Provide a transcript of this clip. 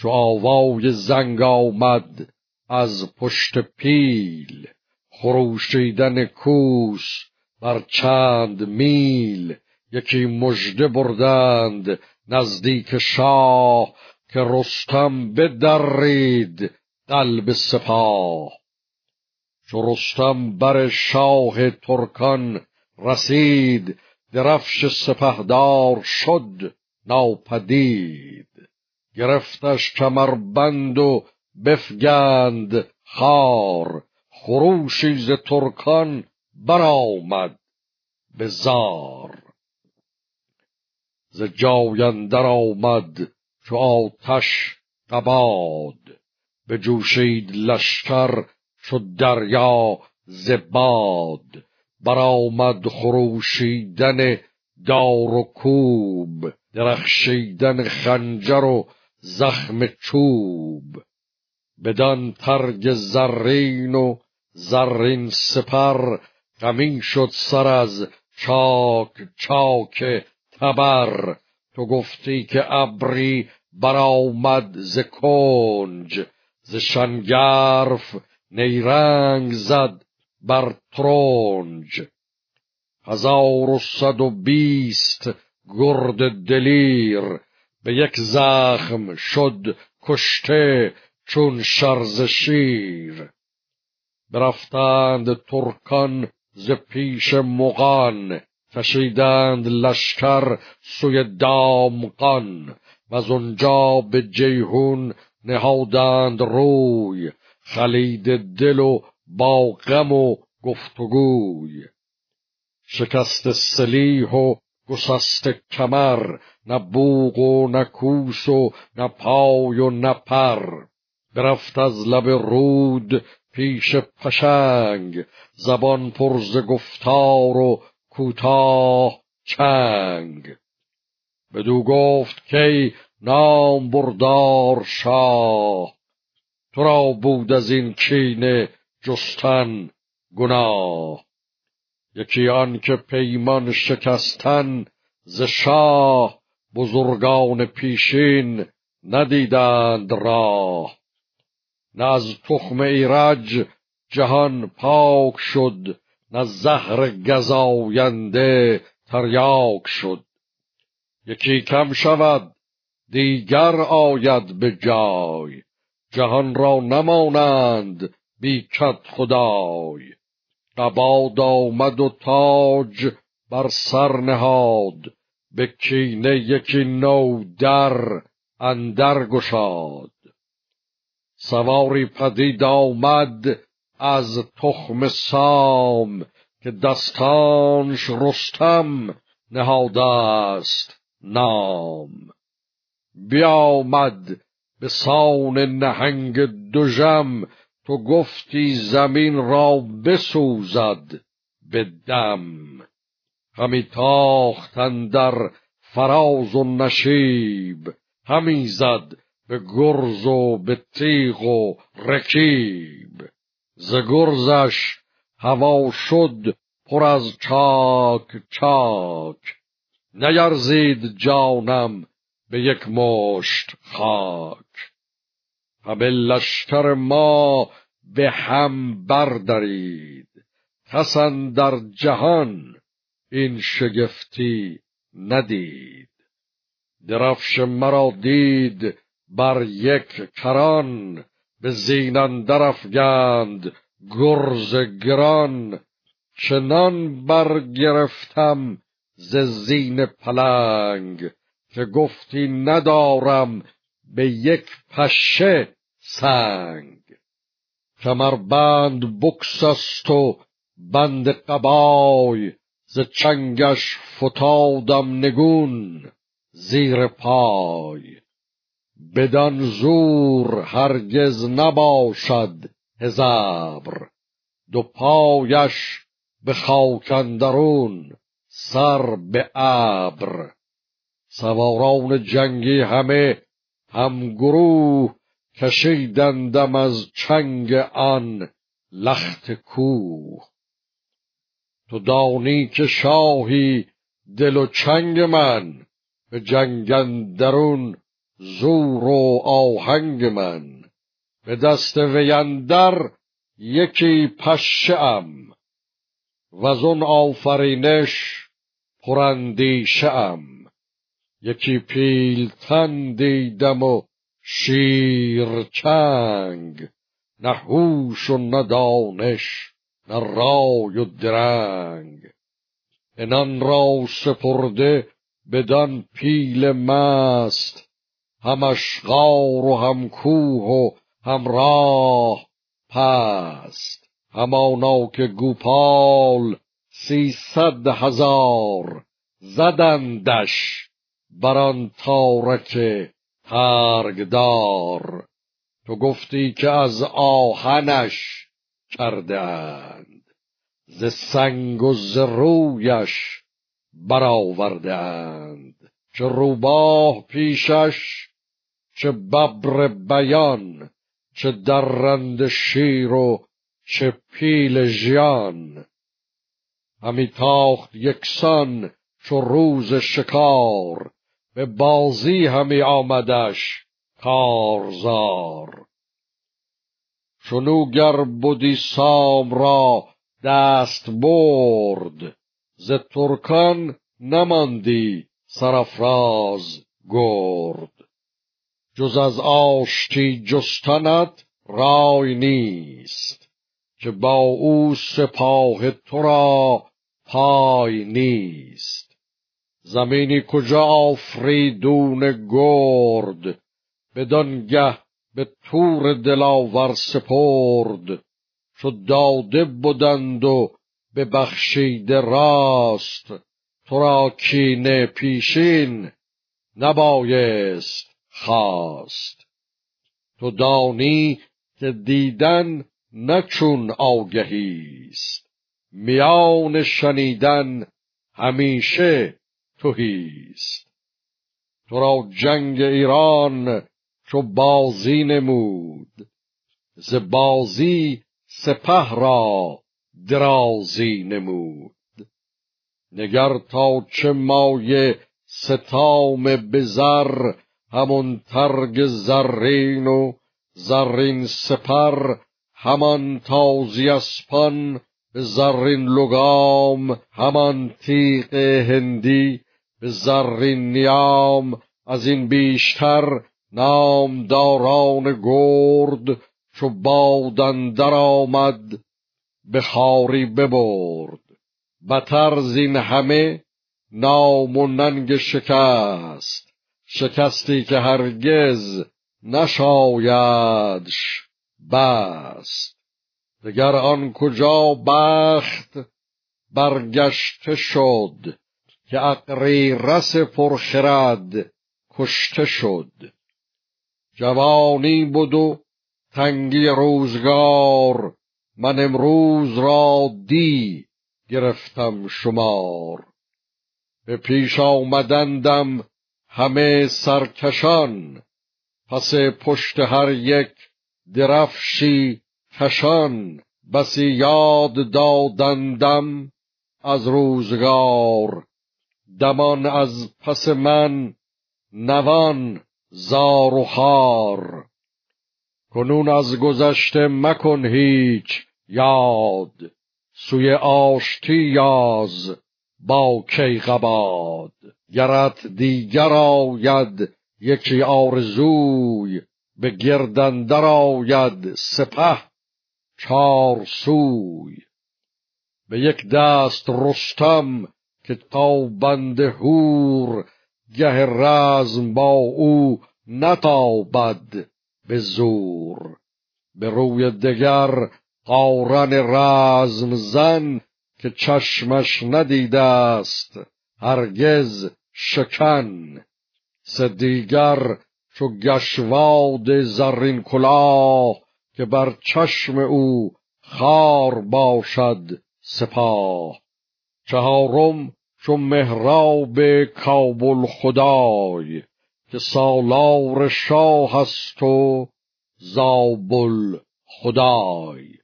چو آوای زنگ آمد از پشت پیل خروشیدن کوس بر چند میل. یکی مژده بردند نزدیک شاه که رستم بدرید قلب سپاه. چو رستم بر شاه ترکان رسید درفش سپهدار شد ناپدید. گرفتش کمربند و بفگند خار. خروشی ز ترکان برآمد به زار. ز جای اندر آمد چو آتش قباد بجوشید لشکر چو دریا ز باد. برآمد خروشیدن دار و کوب. درخشیدن خنجر و زخم چوب بدان ترگ زرین و زرین سپر غمین شد سر از چاک چاک تبر. تو گفتی که ابری برآمد ز کنج ز شنگرف نیرنگ زد بر ترنج. هزار و صد و بیست گرد دلیر به یک زخم شد کشته چون شرز شیر برفتند ترکان ز پیش مغان کشیدند لشکر سوی دامقان و از اونجا به جیهون نهادند روی خلید دل و با غم و گفتگوی. شکست سلیح و گسست کمر نه بوق و نه کوس و نه پای و نه پر برفت از لب رود پیش پشنگ زبان پر ز گفتار و کوتاه چنگ بدو گفت کی نام بردار شاه تو را بود از این کینه جستن گناه یکی آن که پیمان شکستن ز شاه بزرگان پیشین ندیدند راه. نه از تخم ایرج جهان پاک شد نه زهر گزاینده تریاک شد. یکی کم شود دیگر آید به جای. جهان را نمانند بی کت خدای. قباد آمد و تاج بر سر نهاد به کینه یکی نو در اندر گشاد. سواری پدید آمد از تخم سام که دستانش رستم نهاده است نام. بیامد به سان نهنگ دژم تو گفتی زمین را بسوزد به دم. همی تاختن در فراز و نشیب همی زد به گرز و به تیغ و رکیب. ز گرزش هوا شد پر از چاک چاک. نیرزید جانم به یک مشت خاک. همه لشکر ما به هم بردرید کس در جهان این شگفتی ندید. درفش مرا دید بر یک کران به زینان درفگند گرز گران. چنان برگرفتم ز زین پلنگ که گفتی ندارم به یک پشه سنگ. کمربند بکسست و بند قبای ز چنگش فتادم نگون زیر پای. بدان زور هرگز نباشد هزبر دو پایش به خاک اندرون سر به ابر. سواران جنگی همه هم گروه کشیدندم از چنگ آن لخت کوه. تو دانی که شاهی دل و چنگ من به جنگ درون زور و آهنگ من. به دست ویندر یکی پشه ام و آفرینش پراندیشه ام. یکی پیلتن دیدم و شیر چنگ نه هوش و نه دانش نه رای و درنگ. انان را سپرده بدان پیل مست همش غار و هم کوه و هم راه پست. همانا که گوپال سیصد هزار زدندش. بران تارک ترگدار تو گفتی که از آهنش کردند ز سنگ و ز رویش برآوردند چه روباه پیشش چه ببر بیان چه درند شیر و چه پیل ژیان. همی تاخت یکسان چو روز شکار. به بازی همی آمدش کارزار. چونو گر بودی سام را دست برد ز ترکان نماندی سرافراز گرد. جز از آشتی جستنت رای نیست که با او سپاه تو را پای نیست. زمینی کجا آفریدون گرد؟ بدانگه به تور دلاور سپرد. چو داده بودند و به بخشیده راست. تو را کینه پیشین نبایست خواست. تو دانی که دیدن نچون آگهیست میان شنیدن همیشه توهیست. تو را جنگ ایران چو بازی نمود. ز بازی سپه را درازی نمود. نگر تا چه مایه ستام بزر همون ترگ زرین و زرین سپر همان تازی اسپان زرین لگام همان تیغ هندی به زرین نیام از این بیشتر نامداران گرد چو بادندر آمد به خاری ببرد. بتر زین همه نام و ننگ شکست شکستی که هرگز نشایدش بست. دگر آن کجا بخت برگشته شد که اقری رس پرخرد کشته شد. جوانی بود و تنگی روزگار من امروز را دی گرفتم شمار. به پیش آمدندم همه سرکشان پس پشت هر یک درفشی کشان. بسی یاد دادندم از روزگار. دمان از پس من نوان زار و خار. کنون از گذشته مکن هیچ یاد سوی آشتی یاز با کیقباد. گرت دیگر آید یکی آرزوی به گردندر آید سپه چار سوی. به یک دست رستم که تا بند هور گه رزم با او نتابد به زور. به روی دگر قارن رزم زن که چشمش ندیده است هرگز شکن. سه دیگر چو گشواد زرین کلاه که بر چشم او خار باشد سپاه. چهارم چو مهراب کابل خدای که سالار شاه است و زابل خدای.